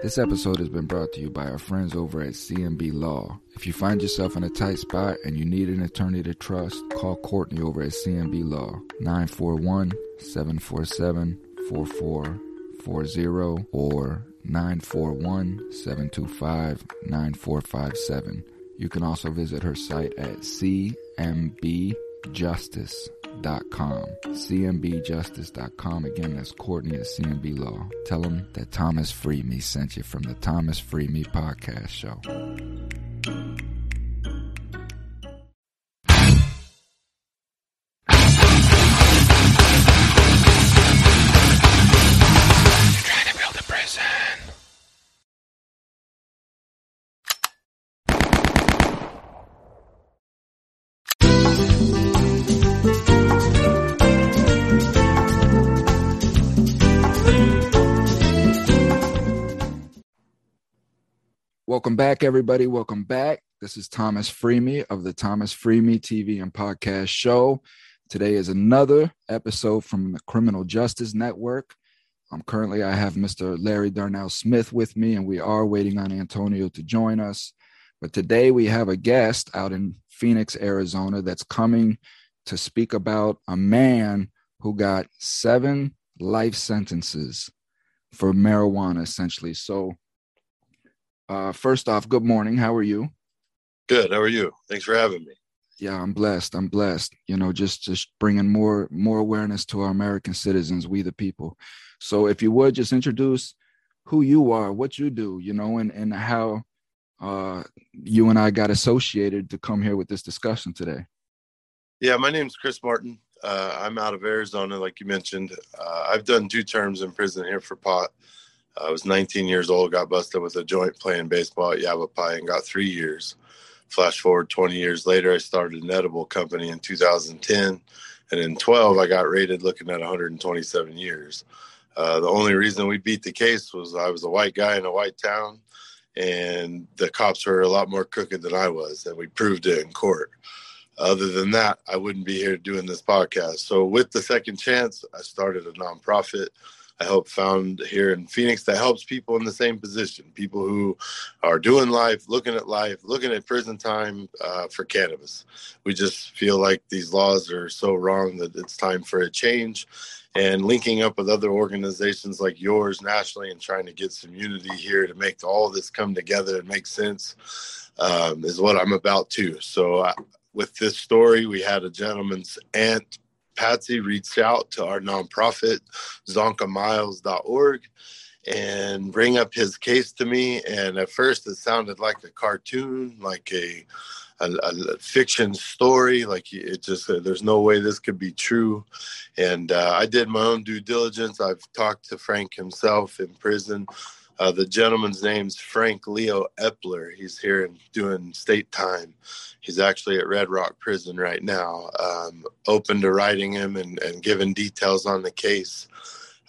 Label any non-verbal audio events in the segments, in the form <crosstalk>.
This episode has been brought to you by our friends over at CMB Law. If you find yourself in a tight spot and you need an attorney to trust, call Courtney over at CMB Law, 941 747 4440 or 941 725 9457. You can also visit her site at cmbjustice.com. cmbjustice.com. Again, that's Courtney at CMB Law. Tell them that Thomas Free Me sent you from the Thomas Free Me podcast show. Welcome back, everybody. Welcome back. This is Thomas Freemy of the Thomas Freemy TV and Podcast Show. Today is another episode from the Criminal Justice Network. Um, currently, I have Mr. Larry Darnell Smith with me, and we are waiting on Antonio to join us. But today we have a guest out in Phoenix, Arizona, that's coming to speak about a man who got seven life sentences for marijuana, essentially. So, uh, first off, good morning. How are you? Good. How are you? Thanks for having me. Yeah, I'm blessed. I'm blessed. You know, just just bringing more more awareness to our American citizens, we the people. So, if you would just introduce who you are, what you do, you know, and and how uh, you and I got associated to come here with this discussion today. Yeah, my name's Chris Martin. Uh, I'm out of Arizona, like you mentioned. Uh, I've done two terms in prison here for pot. I was 19 years old, got busted with a joint playing baseball at Yavapai and got three years. Flash forward 20 years later, I started an edible company in 2010. And in 12, I got rated looking at 127 years. Uh, the only reason we beat the case was I was a white guy in a white town, and the cops were a lot more crooked than I was, and we proved it in court. Other than that, I wouldn't be here doing this podcast. So, with the second chance, I started a nonprofit. I help found here in Phoenix that helps people in the same position, people who are doing life, looking at life, looking at prison time uh, for cannabis. We just feel like these laws are so wrong that it's time for a change. And linking up with other organizations like yours nationally and trying to get some unity here to make all this come together and make sense um, is what I'm about too. So, I, with this story, we had a gentleman's aunt Patsy reached out to our nonprofit, zonkamiles.org, and bring up his case to me. And at first, it sounded like a cartoon, like a, a, a fiction story. Like it just, uh, there's no way this could be true. And uh, I did my own due diligence. I've talked to Frank himself in prison. Uh, the gentleman's name's Frank Leo Epler. He's here and doing state time. He's actually at Red Rock Prison right now, um, open to writing him and, and giving details on the case.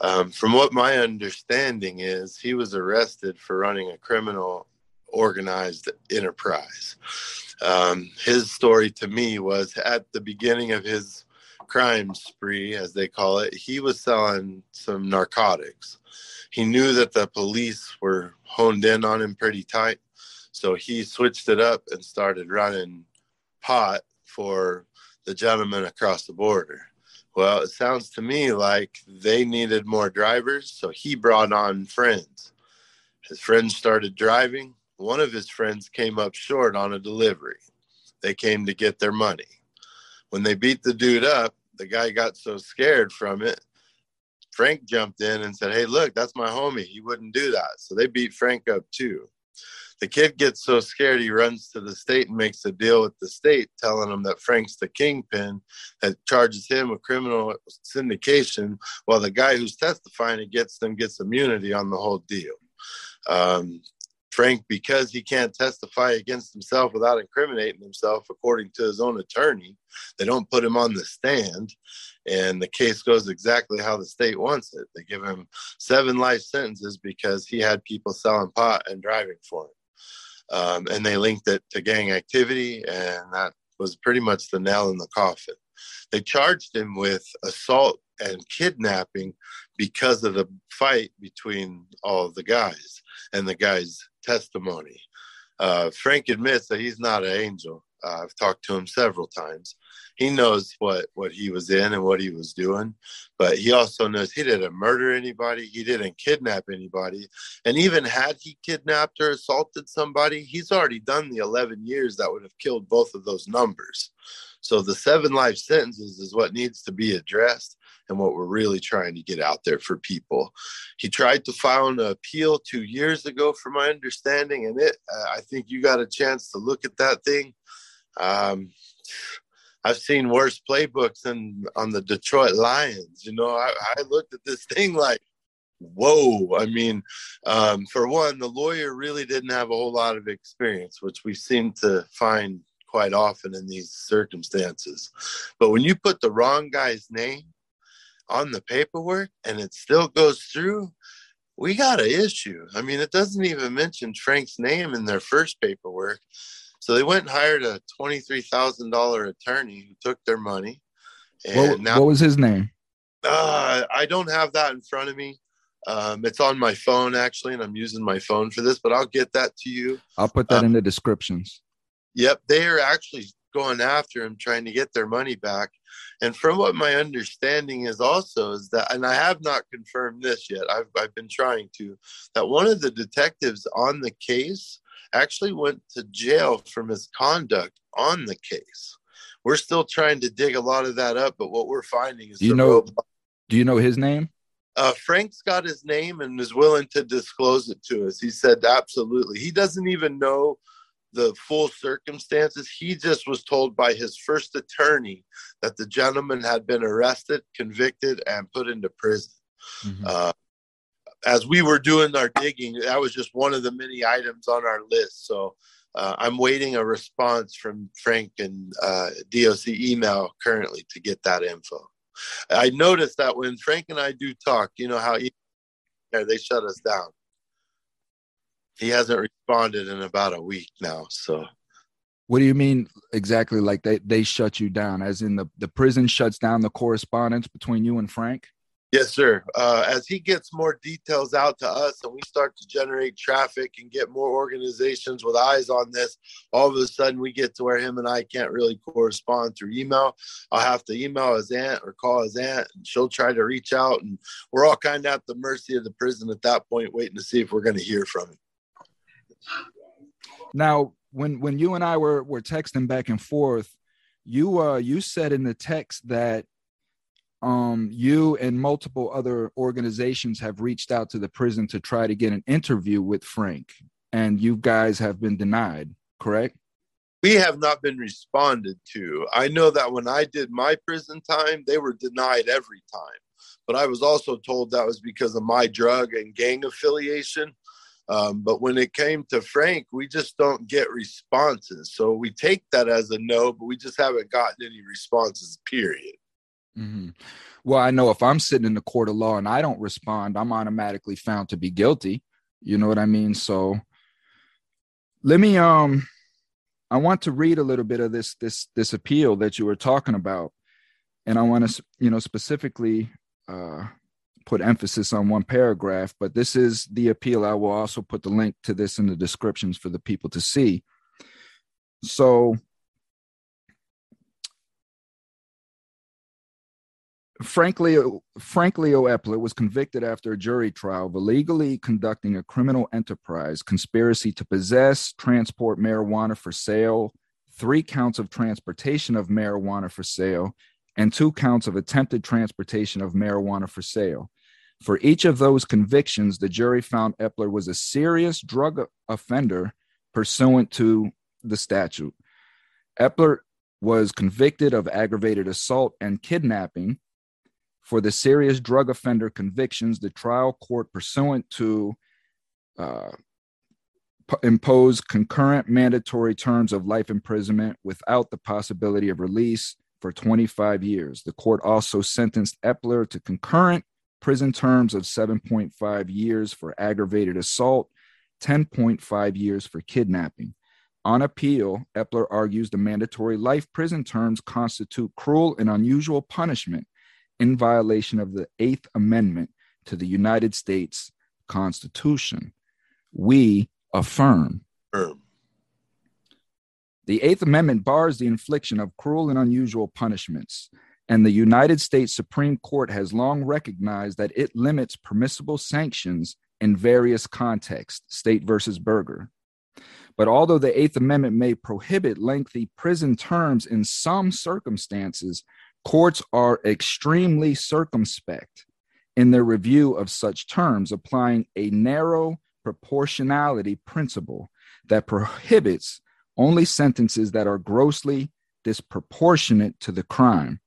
Um, from what my understanding is, he was arrested for running a criminal organized enterprise. Um, his story to me was at the beginning of his crime spree, as they call it, he was selling some narcotics he knew that the police were honed in on him pretty tight. So he switched it up and started running pot for the gentleman across the border. Well, it sounds to me like they needed more drivers. So he brought on friends. His friends started driving. One of his friends came up short on a delivery. They came to get their money. When they beat the dude up, the guy got so scared from it Frank jumped in and said, Hey, look, that's my homie. He wouldn't do that. So they beat Frank up too. The kid gets so scared he runs to the state and makes a deal with the state, telling them that Frank's the kingpin that charges him with criminal syndication, while the guy who's testifying against them gets immunity on the whole deal. Um, Frank, because he can't testify against himself without incriminating himself, according to his own attorney, they don't put him on the stand and the case goes exactly how the state wants it. They give him seven life sentences because he had people selling pot and driving for him. Um, and they linked it to gang activity, and that was pretty much the nail in the coffin. They charged him with assault and kidnapping because of the fight between all the guys and the guy's testimony. Uh, Frank admits that he's not an angel. Uh, I've talked to him several times. He knows what what he was in and what he was doing, but he also knows he didn't murder anybody. He didn't kidnap anybody, and even had he kidnapped or assaulted somebody, he's already done the 11 years that would have killed both of those numbers. So the seven life sentences is what needs to be addressed and what we're really trying to get out there for people. He tried to file an appeal two years ago, from my understanding, and it. Uh, I think you got a chance to look at that thing. Um, I've seen worse playbooks than on the Detroit Lions. You know, I, I looked at this <laughs> thing like, whoa. I mean, um, for one, the lawyer really didn't have a whole lot of experience, which we seem to find quite often in these circumstances. But when you put the wrong guy's name on the paperwork and it still goes through, we got an issue. I mean, it doesn't even mention Frank's name in their first paperwork. So they went and hired a twenty-three thousand dollar attorney who took their money. And what, now, what was his name? Uh, I don't have that in front of me. Um, it's on my phone actually, and I'm using my phone for this. But I'll get that to you. I'll put that um, in the descriptions. Yep, they are actually going after him, trying to get their money back. And from what my understanding is also is that, and I have not confirmed this yet. I've I've been trying to. That one of the detectives on the case actually went to jail for misconduct on the case. We're still trying to dig a lot of that up, but what we're finding is do you know do you know his name? Uh, Frank's got his name and is willing to disclose it to us. He said absolutely. He doesn't even know the full circumstances. He just was told by his first attorney that the gentleman had been arrested, convicted, and put into prison. Mm-hmm. Uh, as we were doing our digging, that was just one of the many items on our list. So uh, I'm waiting a response from Frank and uh, DOC email currently to get that info. I noticed that when Frank and I do talk, you know how they shut us down. He hasn't responded in about a week now. So, what do you mean exactly? Like they they shut you down, as in the the prison shuts down the correspondence between you and Frank? Yes, sir. Uh, as he gets more details out to us and we start to generate traffic and get more organizations with eyes on this, all of a sudden we get to where him and I can't really correspond through email. I'll have to email his aunt or call his aunt and she'll try to reach out. And we're all kind of at the mercy of the prison at that point, waiting to see if we're going to hear from him. Now, when when you and I were were texting back and forth, you uh you said in the text that um, you and multiple other organizations have reached out to the prison to try to get an interview with Frank, and you guys have been denied, correct? We have not been responded to. I know that when I did my prison time, they were denied every time. But I was also told that was because of my drug and gang affiliation. Um, but when it came to Frank, we just don't get responses. So we take that as a no, but we just haven't gotten any responses, period. Mm-hmm. Well, I know if I'm sitting in the court of law and I don't respond, I'm automatically found to be guilty. You know what I mean? So let me um I want to read a little bit of this this this appeal that you were talking about. And I want to you know specifically uh put emphasis on one paragraph, but this is the appeal. I will also put the link to this in the descriptions for the people to see. So Frankly, Frank Leo Epler was convicted after a jury trial of illegally conducting a criminal enterprise, conspiracy to possess, transport marijuana for sale, three counts of transportation of marijuana for sale, and two counts of attempted transportation of marijuana for sale. For each of those convictions, the jury found Epler was a serious drug offender pursuant to the statute. Epler was convicted of aggravated assault and kidnapping for the serious drug offender convictions, the trial court, pursuant to uh, p- impose concurrent mandatory terms of life imprisonment without the possibility of release for 25 years. The court also sentenced Epler to concurrent prison terms of 7.5 years for aggravated assault, 10.5 years for kidnapping. On appeal, Epler argues the mandatory life prison terms constitute cruel and unusual punishment in violation of the Eighth Amendment to the United States Constitution. We affirm. Affirm. The Eighth Amendment bars the infliction of cruel and unusual punishments, and the United States Supreme Court has long recognized that it limits permissible sanctions in various contexts, state versus Berger. But although the Eighth Amendment may prohibit lengthy prison terms in some circumstances, courts are extremely circumspect in their review of such terms, applying a narrow proportionality principle that prohibits only sentences that are grossly disproportionate to the crime.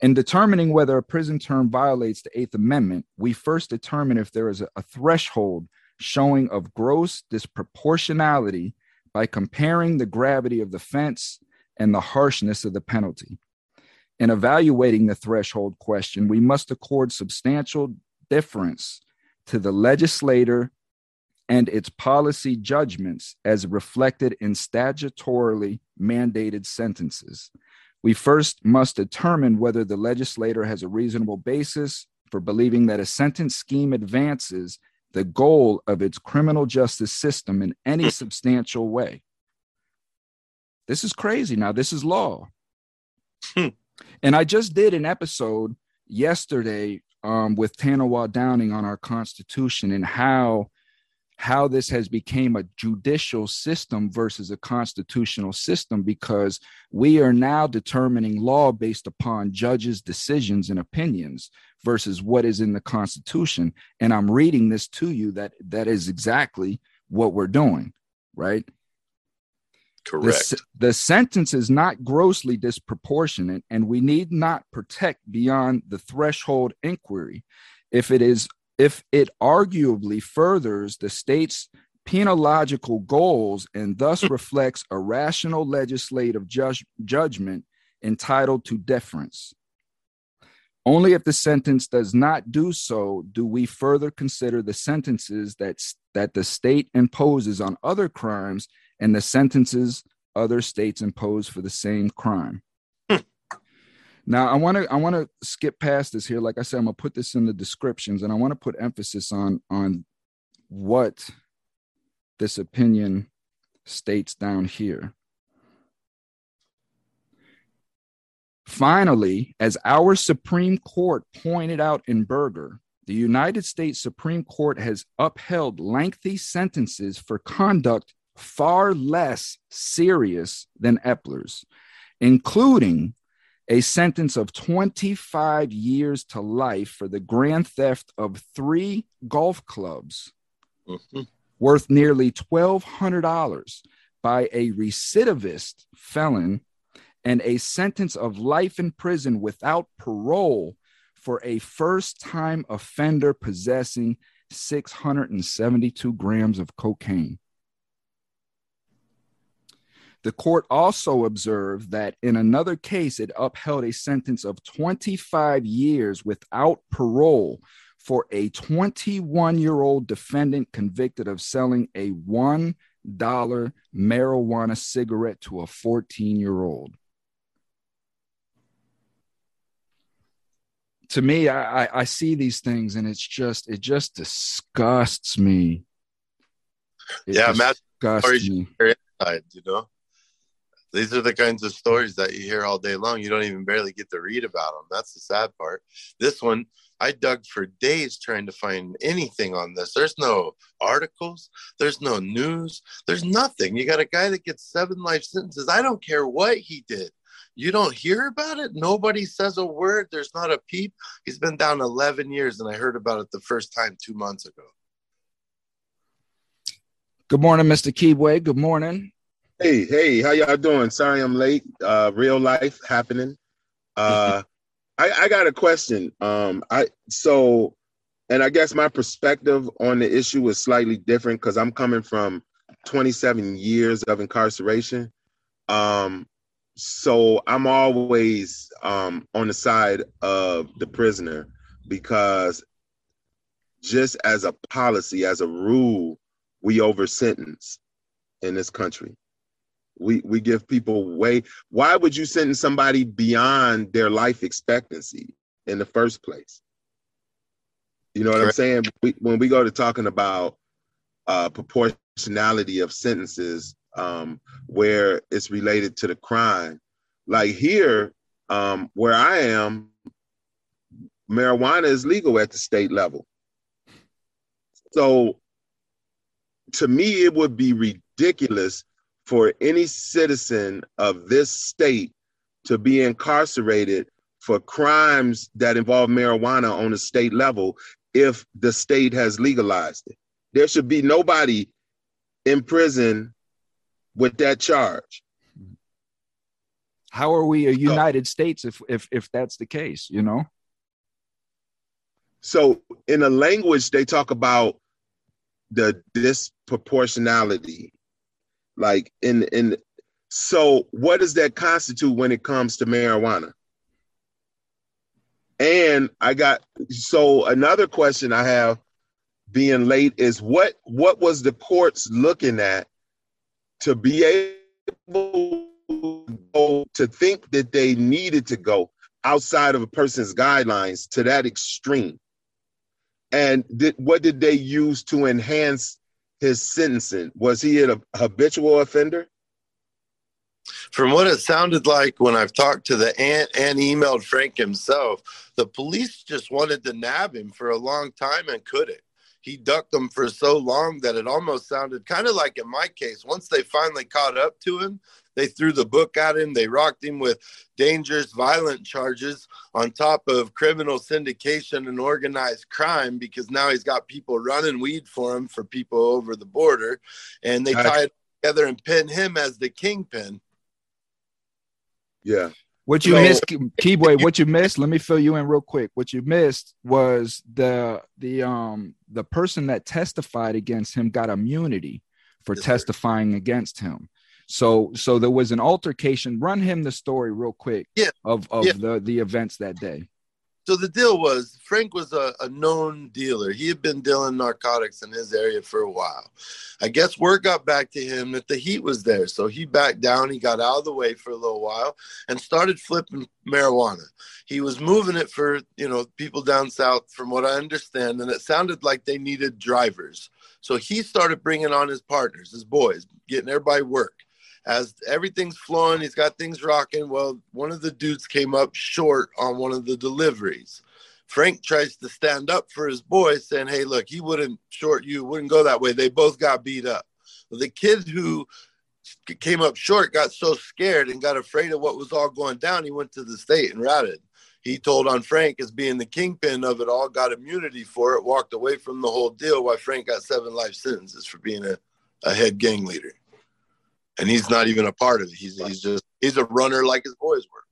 In determining whether a prison term violates the Eighth Amendment, we first determine if there is a, threshold showing of gross disproportionality by comparing the gravity of the offense and the harshness of the penalty. In evaluating the threshold question, we must accord substantial deference to the legislator and its policy judgments as reflected in statutorily mandated sentences. We first must determine whether the legislator has a reasonable basis for believing that a sentence scheme advances the goal of its criminal justice system in any <clears throat> substantial way. This is crazy. Now, this is law. Hmm. And I just did an episode yesterday um, with Tanawa Downing on our Constitution and how how this has become a judicial system versus a constitutional system because we are now determining law based upon judges decisions and opinions versus what is in the constitution. And i'm reading this to you that that is exactly what we're doing right? Correct. the, the sentence is not grossly disproportionate and we need not protect beyond the threshold inquiry. If it is if it arguably furthers the state's penological goals and thus hmm. reflects a rational legislative judge, judgment entitled to deference. Only if the sentence does not do so do we further consider the sentences that, that the state imposes on other crimes and the sentences other states impose for the same crime. Now I want to I want to skip past this here. Like I said, I'm gonna put this in the descriptions, and I want to put emphasis on on what this opinion states down here. Finally, as our Supreme Court pointed out in Berger, the United States Supreme Court has upheld lengthy sentences for conduct far less serious than Epler's, including a sentence of 25 years to life for the grand theft of three golf clubs mm-hmm. worth nearly $1,200 by a recidivist felon and a sentence of life in prison without parole for a first time offender possessing 672 grams of cocaine. The court also observed that in another case, it upheld a sentence of 25 years without parole for a 21 year old defendant convicted of selling a $1 marijuana cigarette to a 14 year old. To me, I, I, I see these things and it's just, it just disgusts me. It yeah, Matt, disgusts me. You know? These are the kinds of stories that you hear all day long. You don't even barely get to read about them. That's the sad part. This one, I dug for days trying to find anything on this. There's no articles, there's no news, there's nothing. You got a guy that gets seven life sentences. I don't care what he did. You don't hear about it. Nobody says a word. There's not a peep. He's been down 11 years, and I heard about it the first time two months ago. Good morning, Mr. Keyway. Good morning. Hey, hey, how y'all doing? Sorry I'm late. Uh, real life happening. Uh, <laughs> I, I got a question. Um, I so, and I guess my perspective on the issue is slightly different because I'm coming from 27 years of incarceration. Um, so I'm always um, on the side of the prisoner because just as a policy, as a rule, we over sentence in this country. We we give people way. Why would you sentence somebody beyond their life expectancy in the first place? You know what. I'm saying? We, when we go to talking about uh, proportionality of sentences, um, where it's related to the crime, like here, um, where I am, marijuana is legal at the state level. So, to me, it would be ridiculous for any citizen of this state to be incarcerated for crimes that involve marijuana on a state level if the state has legalized it. There should be nobody in prison with that charge. How are we a United so, States if if if that's the case, you know? So in a language they talk about the disproportionality like in in so what does that constitute when it comes to marijuana? And I got so another question I have being late is what what was the courts looking at to be able to think that they needed to go outside of a person's guidelines to that extreme? And did, what did they use to enhance his sentencing? Was he a habitual offender? From what it sounded like when I've talked to the aunt and emailed Frank himself, the police just wanted to nab him for a long time and couldn't. He ducked them for so long that it almost sounded kind of like in my case. Once they finally caught up to him, they threw the book at him. They rocked him with dangerous, violent charges on top of criminal syndication and organized crime because now he's got people running weed for him for people over the border. And they tied together and pinned him as the kingpin. Yeah. What you so, missed, Keyboy, what you missed, let me fill you in real quick. What you missed was the the um the person that testified against him got immunity for yes, testifying sir. against him. So so there was an altercation. Run him the story real quick yeah. of, of yeah. the, the events that day. So the deal was Frank was a, a, known dealer. He had been dealing narcotics in his area for a while. I guess word got back to him that the heat was there. So he backed down. He got out of the way for a little while and started flipping marijuana. He was moving it for, you know, people down south, from what I understand. And it sounded like they needed drivers. So he started bringing on his partners, his boys, getting everybody work as everything's flowing, he's got things rocking. Well, one of the dudes came up short on one of the deliveries. Frank tries to stand up for his boy, saying, Hey, look, he wouldn't short you, wouldn't go that way. They both got beat up. Well, the kid who came up short got so scared and got afraid of what was all going down, he went to the state and routed. He told on Frank as being the kingpin of it all, got immunity for it, walked away from the whole deal, while Frank got seven life sentences for being a, a head gang leader and he's not even a part of it. He's he's just he's a runner like his boys were.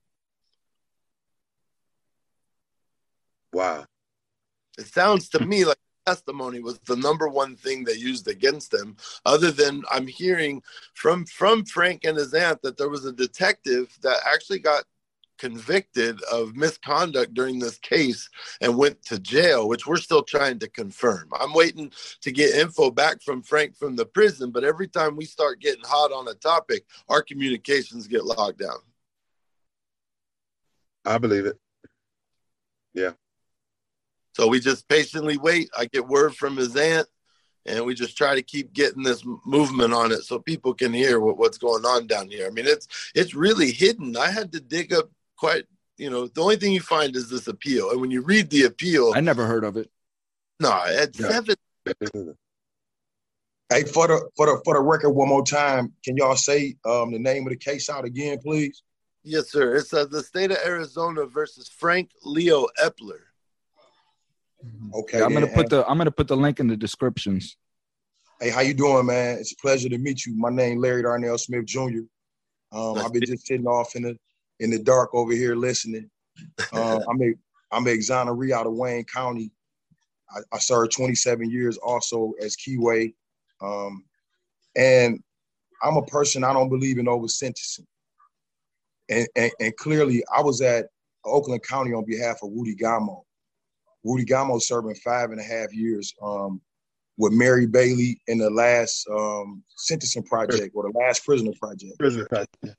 Wow. It sounds to me like testimony was the number one thing they used against him other than i'm hearing from from frank and his aunt that there was a detective that actually got convicted of misconduct during this case and went to jail, which we're still trying to confirm. I'm waiting to get info back from Frank from the prison, but every time we start getting hot on a topic, our communications get locked down. I believe it. Yeah. So we just patiently wait. I get word from his aunt and we just try to keep getting this movement on it so people can hear what, what's going on down here. I mean, it's it's really hidden. I had to dig up quite you know the only thing you find is this appeal. And when you read the appeal i never heard of it. No at yeah. seven. Hey for the for the for the record one more time can y'all say um the name of the case out again please? Yes sir. It's uh, the state of arizona versus frank leo epler. Okay yeah, i'm gonna put the i'm gonna put the link in the descriptions. Hey how you doing man? It's a pleasure to meet you. My name larry darnell smith jr um, I've been just sitting off in the in the dark over here listening. Uh, I'm a I'm a exoneree out of Wayne County. I, I served 27 years also as Keyway, um, and I'm a person I don't believe in over sentencing. And, and, and clearly, I was at Oakland County on behalf of Rudy Gamo. Rudy Gamo serving five and a half years um, with Mary Bailey in the last um, sentencing project or the last prisoner project. Prisoner project.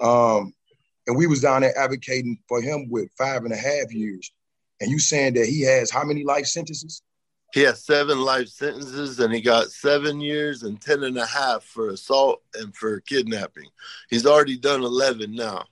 Um, and we was down there advocating for him with five and a half years. And you saying that he has how many life sentences? He has seven life sentences and he got seven years and ten and a half for assault and for kidnapping. He's already done 11 now.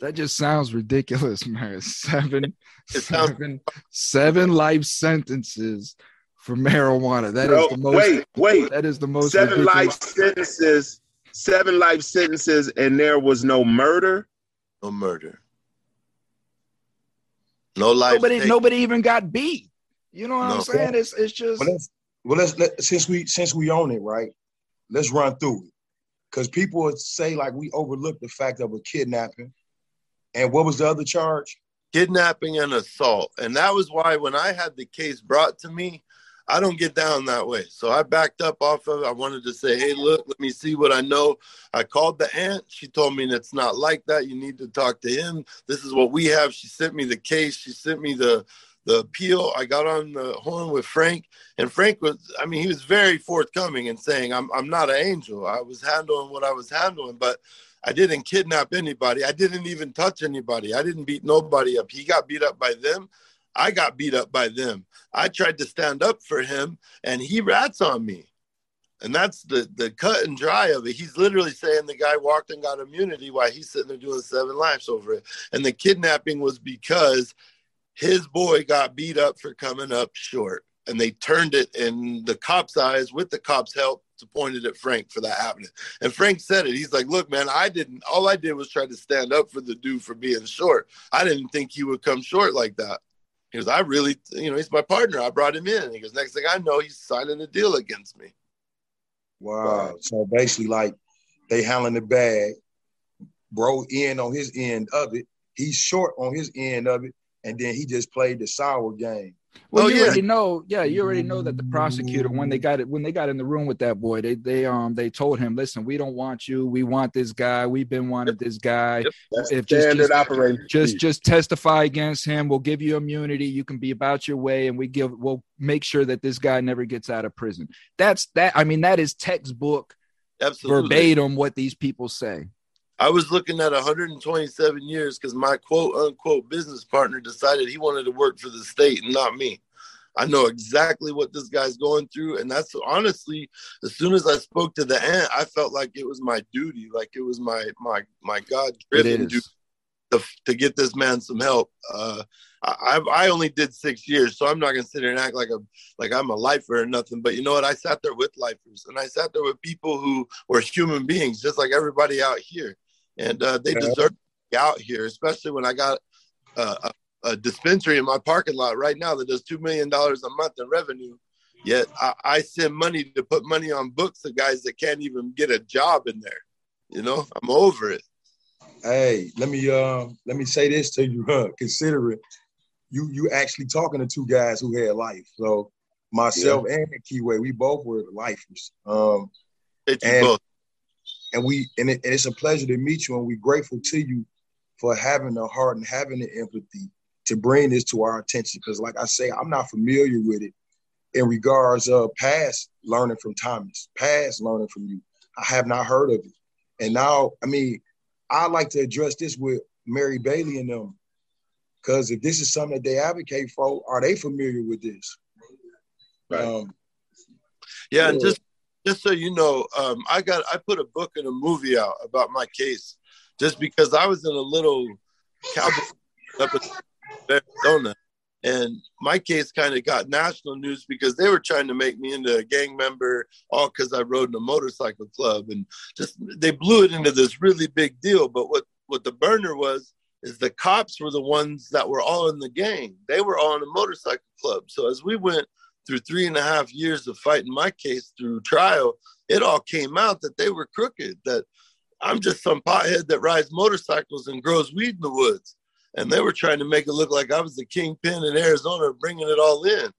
That just sounds ridiculous, man. <laughs> Seven, seven, seven life sentences for marijuana. That no, is the most. Wait, wait. That is the most. Seven ridiculous. life sentences. Seven life sentences, and there was no murder. No murder. No life. Nobody. Taken. Nobody even got beat. You know what no. I'm saying? It's it's just. Well, let's, well, let's let, since we since we own it, right? Let's run through it, because people would say like we overlooked the fact of a kidnapping and what was the other charge? Kidnapping and assault. And that was why when I had the case brought to me, I don't get down that way. So I backed up off of it. I wanted to say, hey, look, let me see what I know. I called the aunt. She told me it's not like that. You need to talk to him. This is what we have. She sent me the case. She sent me the the appeal. I got on the horn with Frank, and Frank was, I mean, he was very forthcoming and saying, I'm, I'm not an angel. I was handling what I was handling, but I didn't kidnap anybody. I didn't even touch anybody. I didn't beat nobody up. He got beat up by them. I got beat up by them. I tried to stand up for him and he rats on me. And that's the the cut and dry of it. He's literally saying the guy walked and got immunity while he's sitting there doing seven lives over it. And the kidnapping was because his boy got beat up for coming up short. And they turned it in the cop's eyes with the cop's help to point it at Frank for that happening. And Frank said it. He's like, look, man, I didn't, all I did was try to stand up for the dude for being short. I didn't think he would come short like that. He goes, I really, you know, he's my partner. I brought him in. He goes, next thing I know, he's signing a deal against me. Wow. So basically, like they handling the bag, bro in on his end of it. He's short on his end of it. And then he just played the sour game. Well, oh, you yeah. already know, yeah, you already know that the prosecutor, when they got it, when they got in the room with that boy, they they um they told him, listen, we don't want you, we want this guy, we've been wanted this guy. That's if standard just, operating, just just testify against him, we'll give you immunity, you can be about your way, and we give we'll make sure that this guy never gets out of prison. That's that. I mean, that is textbook, Absolutely. verbatim what these people say. I was looking at 127 years because my quote unquote business partner decided he wanted to work for the state and not me. I know exactly what this guy's going through. And that's honestly, as soon as I spoke to the aunt, I felt like it was my duty, like it was my my my God driven duty to, to get this man some help. Uh, I, I only did six years, so I'm not gonna sit here and act like a like I'm a lifer or nothing. But you know what? I sat there with lifers, and I sat there with people who were human beings, just like everybody out here and uh, they deserve to be out here, especially when I got uh, a, a, dispensary in my parking lot right now that does two million dollars a month in revenue. Yet I, I, send money to put money on books of guys that can't even get a job in there. You know, I'm over it. Hey, let me uh, let me say this to you. <laughs> Huh? Consider it, you you actually talking to two guys who had life. So myself yeah. and Keyway, we both were lifers. Um, and, both and we and, it, and it's a pleasure to meet you and we're grateful to you for having the heart and having the empathy to bring this to our attention. Because like i say i'm not familiar with it in regards of past learning from thomas past learning from you. I have not heard of it. And now i mean i like to address this with mary bailey and them. Because if this is something that they advocate for are they familiar with this? Right. Um, yeah, and just just so you know, um, I got I put a book and a movie out about my case, just because I was in a little cowboy <laughs> in Arizona, and my case kind of got national news because they were trying to make me into a gang member, all because I rode in a motorcycle club, and just they blew it into this really big deal. But what what the burner was is the cops were the ones that were all in the gang. They were all in a motorcycle club. So as we went through three and a half years of fighting my case through trial, it all came out that they were crooked, that I'm just some pothead that rides motorcycles and grows weed in the woods. And they were trying to make it look like I was the kingpin in Arizona, bringing it all in.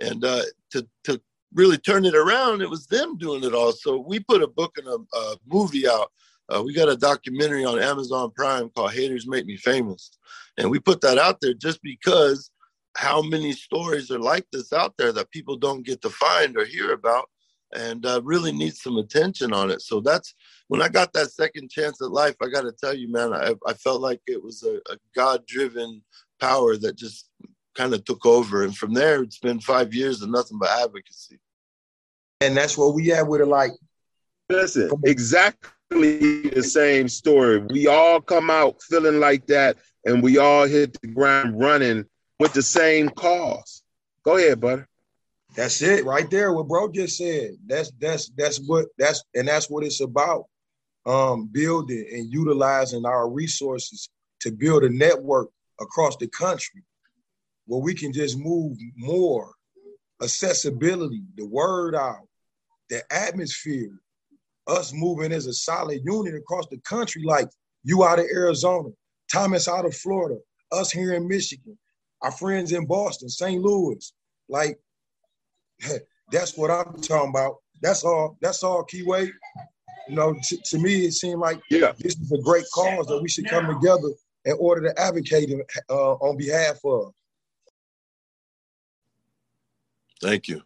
And uh, to, to really turn it around, it was them doing it all. So we put a book and a, a movie out. Uh, we got a documentary on Amazon Prime called Haters Make Me Famous. And we put that out there just because how many stories are like this out there that people don't get to find or hear about and uh, really need some attention on it. So that's when I got that second chance at life. I got to tell you, man, I, I felt like it was a, a God driven power that just kind of took over. And from there, it's been five years of nothing but advocacy. And that's what we have with it. Like, listen, exactly the same story. We all come out feeling like that, and we all hit the ground running with the same cause. Go ahead, butter. That's it right there. What bro just said. That's that's that's what that's and that's what it's about. Um, building and utilizing our resources to build a network across the country where we can just move more accessibility, the word out, the atmosphere, us moving as a solid unit across the country, like you out of Arizona, Thomas out of Florida, us here in Michigan, our friends in Boston, St. Louis. Like, <laughs> that's what I'm talking about. That's all. That's all, Keyway. You know, t- to me, it seemed like yeah. this is a great cause that we should come together in order to advocate uh, on behalf of. Thank you.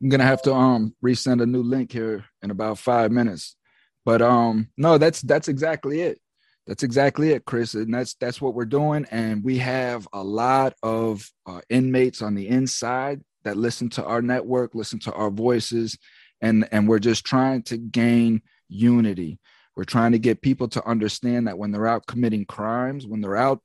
I'm gonna have to um resend a new link here in about five minutes. But um no, that's that's exactly it. That's exactly it, Chris, and that's that's what we're doing. And we have a lot of uh, inmates on the inside that listen to our network, listen to our voices, and and we're just trying to gain unity. We're trying to get people to understand that when they're out committing crimes, when they're out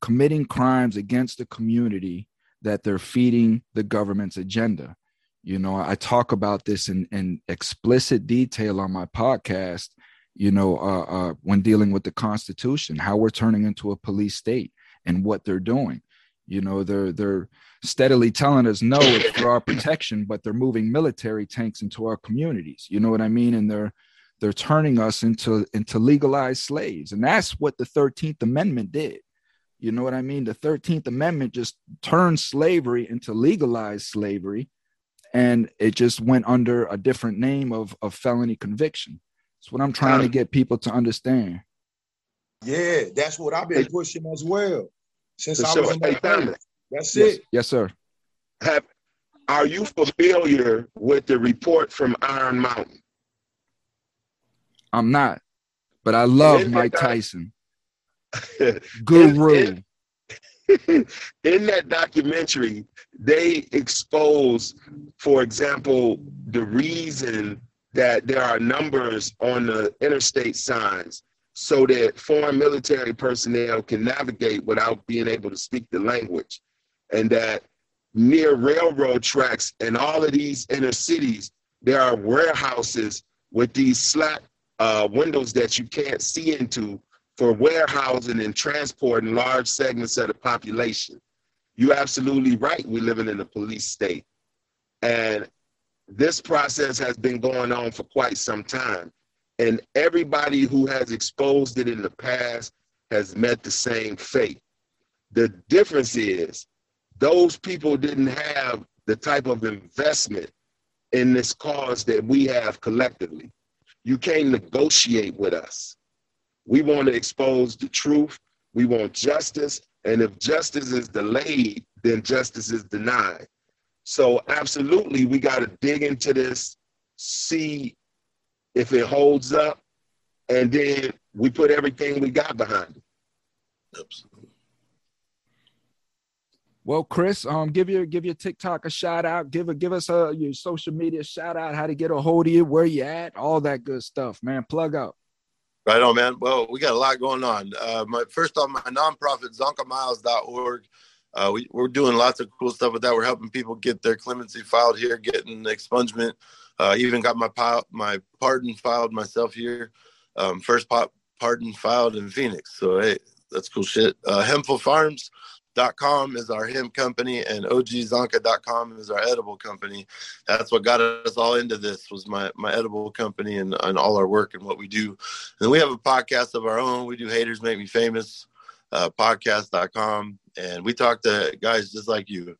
committing crimes against the community, that they're feeding the government's agenda you know, I talk about this in, in explicit detail on my podcast, you know, uh, uh, when dealing with the Constitution, how we're turning into a police state and what they're doing. You know, they're they're steadily telling us no, it's for our protection, but they're moving military tanks into our communities. You know what I mean? And they're they're turning us into into legalized slaves, and that's what the Thirteenth Amendment did. You know what I mean? The Thirteenth Amendment just turned slavery into legalized slavery and it just went under a different name of, of felony conviction. That's what I'm trying to get people to understand. Yeah, that's what I've been pushing as well since For I sure. was in Hey, that Thomas, That's Yes, it. yes, sir. have are you familiar with the report from Iron Mountain? I'm not, but I love Mike Tyson. <laughs> Guru. <laughs> in- that documentary, they expose, for example, the reason that there are numbers on the interstate signs so that foreign military personnel can navigate without being able to speak the language. And that near railroad tracks and all of these inner cities, there are warehouses with these slat uh, windows that you can't see into for warehousing and transporting large segments of the population. You're absolutely right. We're living in a police state. And this process has been going on for quite some time. And everybody who has exposed it in the past has met the same fate. The difference is those people didn't have the type of investment in this cause that we have collectively. You can't negotiate with us. We want to expose the truth. We want justice. And if justice is delayed, then justice is denied. So, absolutely, we got to dig into this, see if it holds up, and then we put everything we got behind it. Absolutely. Well, Chris, um, give your give your TikTok a shout out. Give a give us a your social media shout out. How to get a hold of you, where you at, all that good stuff, man. Plug up. Right on, man. Well, we got a lot going on. Uh, my first on my nonprofit, zonkamiles.org. Uh, we, we're doing lots of cool stuff with that. We're helping people get their clemency filed here, getting expungement. Uh, even got my my pardon filed myself here. Um, first pop pardon filed in Phoenix. So hey, that's cool shit. Uh, hempfulfarms.com is our hemp company, and ogzonka.com is our edible company. That's what got us all into this was my my edible company and, and all our work and what we do. And we have a podcast of our own. We do Haters Make Me Famous, uh, podcast.com. And we talk to guys just like you.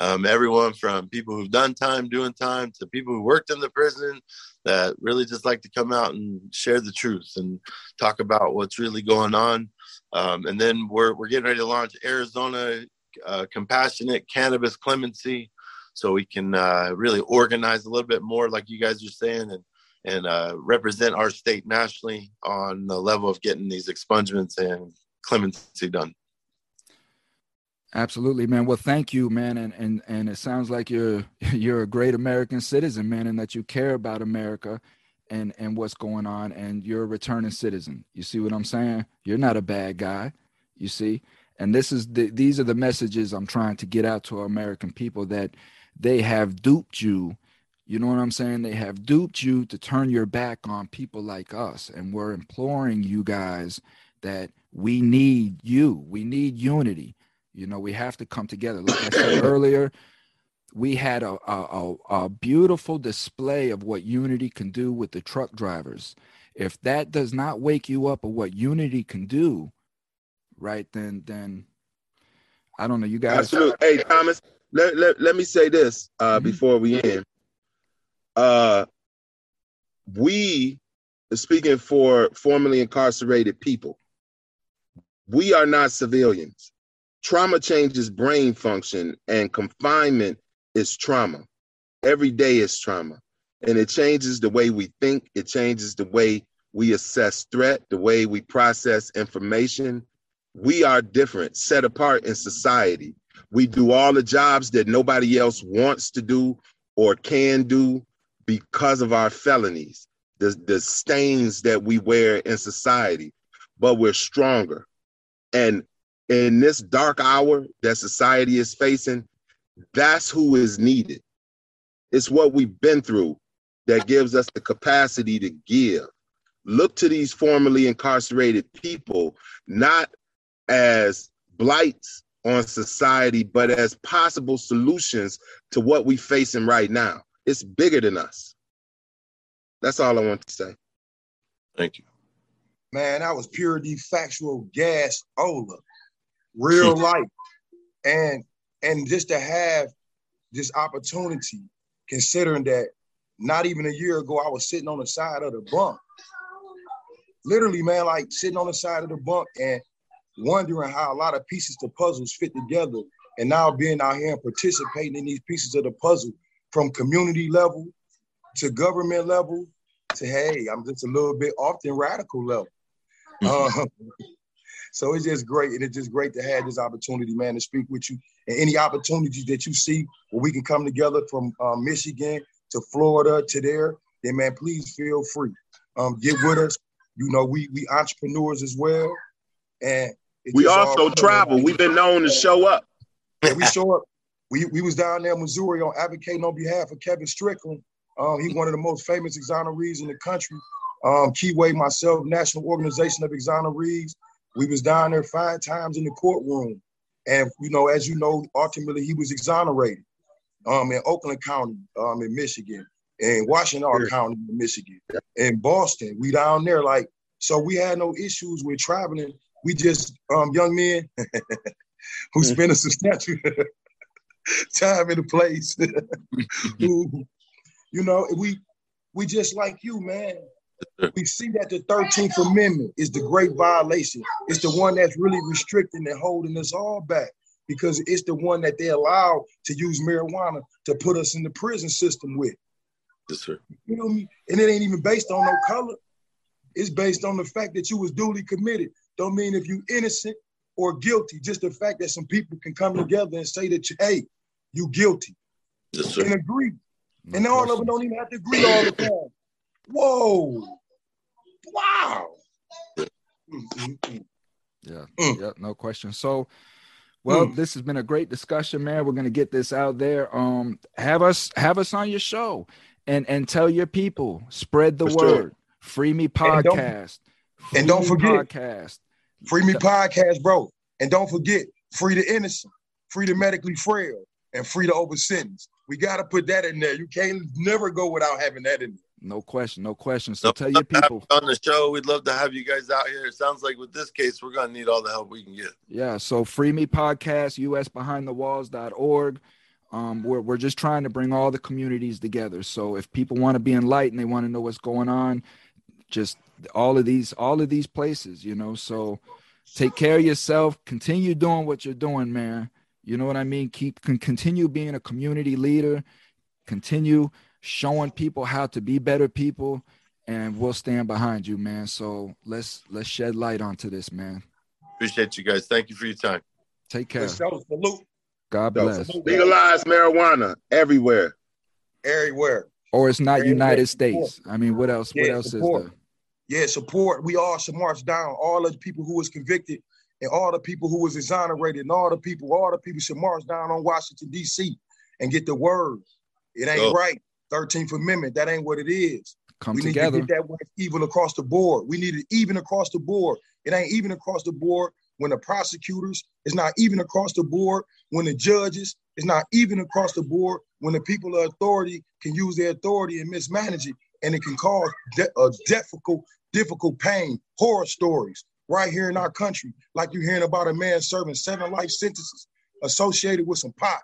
Um, everyone from people who've done time doing time to people who worked in the prison that really just like to come out and share the truth and talk about what's really going on. Um, and then we're, we're getting ready to launch Arizona uh, Compassionate Cannabis Clemency so we can uh, really organize a little bit more, like you guys are saying, and and uh, represent our state nationally on the level of getting these expungements and clemency done. Absolutely, man. Well, thank you, man. And and and it sounds like you're <laughs> you're a great American citizen, man, and that you care about America and and what's going on and you're a returning citizen. You see what I'm saying? You're not a bad guy. You see? And this is the these are the messages I'm trying to get out to our American people that they have duped you. You know what I'm saying? They have duped you to turn your back on people like us. And we're imploring you guys that we need you. We need unity you know, we have to come together. Like I said <coughs> earlier, we had a, a, a, beautiful display of what unity can do with the truck drivers. If that does not wake you up of what unity can do, right, then then I don't know. You guys Absolutely. Hey Thomas, let, let, let me say this uh, mm-hmm. before we end. Uh we speaking for formerly incarcerated people, we are not civilians trauma changes brain function and confinement is trauma. Every day is trauma. And it changes the way we think. It changes the way we assess threat the way we process information. We are different set apart in society. We do all the jobs that nobody else wants to do or can do because of our felonies the, the stains that we wear in society. But we're stronger. And in this dark hour that society is facing, that's who is needed. It's what we've been through that gives us the capacity to give. Look to these formerly incarcerated people not as blights on society, but as possible solutions to what we're facing right now. It's bigger than us. That's all I want to say. Thank you. Man, that was pure defactual gas Ola real <laughs> life, and and just to have this opportunity, considering that not even a year ago I was sitting on the side of the bunk, literally, man, like sitting on the side of the bunk and wondering how a lot of pieces to puzzles fit together, and now being out here and participating in these pieces of the puzzle from community level to government level to hey, I'm just a little bit often radical level. Mm-hmm. Uh, so it's just great, and it's just great to have this opportunity, man, to speak with you. And any opportunities that you see where we can come together from um, Michigan to Florida to there, then man, please feel free. Um, get with us. You know, we we entrepreneurs as well, and we also travel. We've been known to show up. Yeah, we show up. We we was down there in Missouri on advocating on behalf of Kevin Strickland. Um, he's one of the most famous exonerees in the country. Um, Keyway, myself, National Organization of Exonerees. We was down there five times in the courtroom. And, you know, as you know, ultimately he was exonerated um, in Oakland County, um, in Michigan, in Washington. County, in Michigan, in Boston. We down there, like, so we had no issues with traveling. We just um, young men <laughs> who spend a substantial <laughs> time in the place. <laughs> who, you know, we we just like you, man we see that the 13th Amendment is the great violation. It's the one that's really restricting and holding us all back because it's the one that they allow to use marijuana to put us in the prison system with. Yes, sir. You know me? And it ain't even based on no color. It's based on the fact that you was duly committed. Don't mean if you innocent or guilty, just the fact that some people can come together and say that, you, hey, you guilty. Yes, sir. And agree. No and mm, all of them don't even have to agree all the time. Whoa. Wow. Yeah. Mm. Yeah, no question. So well, mm. this has been a great discussion, man. We're gonna get this out there. Um, have us have us on your show and and tell your people, spread the For word. Free Me Podcast. And don't, and don't forget podcast. Free Me Podcast, bro. And don't forget, free the innocent, free the medically frail, and free the over sentence. We gotta put that in there. You can't never go without having that in there. No question, no question. So tell your people on the show. We'd love to have you guys out here. It sounds like with this case, we're gonna need all the help we can get. Yeah. So free me podcast, usbehindthewalls.org. Um, we're we're just trying to bring all the communities together. So if people want to be enlightened, they want to know what's going on, just all of these all of these places, you know. So take care of yourself. Continue doing what you're doing, man. You know what I mean? Keep can continue being a community leader. Continue showing people how to be better people, and we'll stand behind you, man. So let's let's shed light onto this, man. Appreciate you guys. Thank you for your time. Take care. Salute. God bless. Legalize marijuana everywhere. Everywhere. Or it's not Everywhere. United States. I mean, what else? What else support. is there? Yeah, support. We all should march down. All of the people who was convicted and all the people who was exonerated and all the people, all the people should march down on Washington, D.C. and get the word. It ain't Go. right. 13th Amendment, that ain't what it is. Come we together. need to get that one even across the board. We need it even across the board. It ain't even across the board when the prosecutors, it's not even across the board when the judges, it's not even across the board when the people of authority can use their authority and mismanage it, and it can cause de- a difficult, difficult pain, horror stories right here in our country, like you're hearing about a man serving seven life sentences associated with some pot.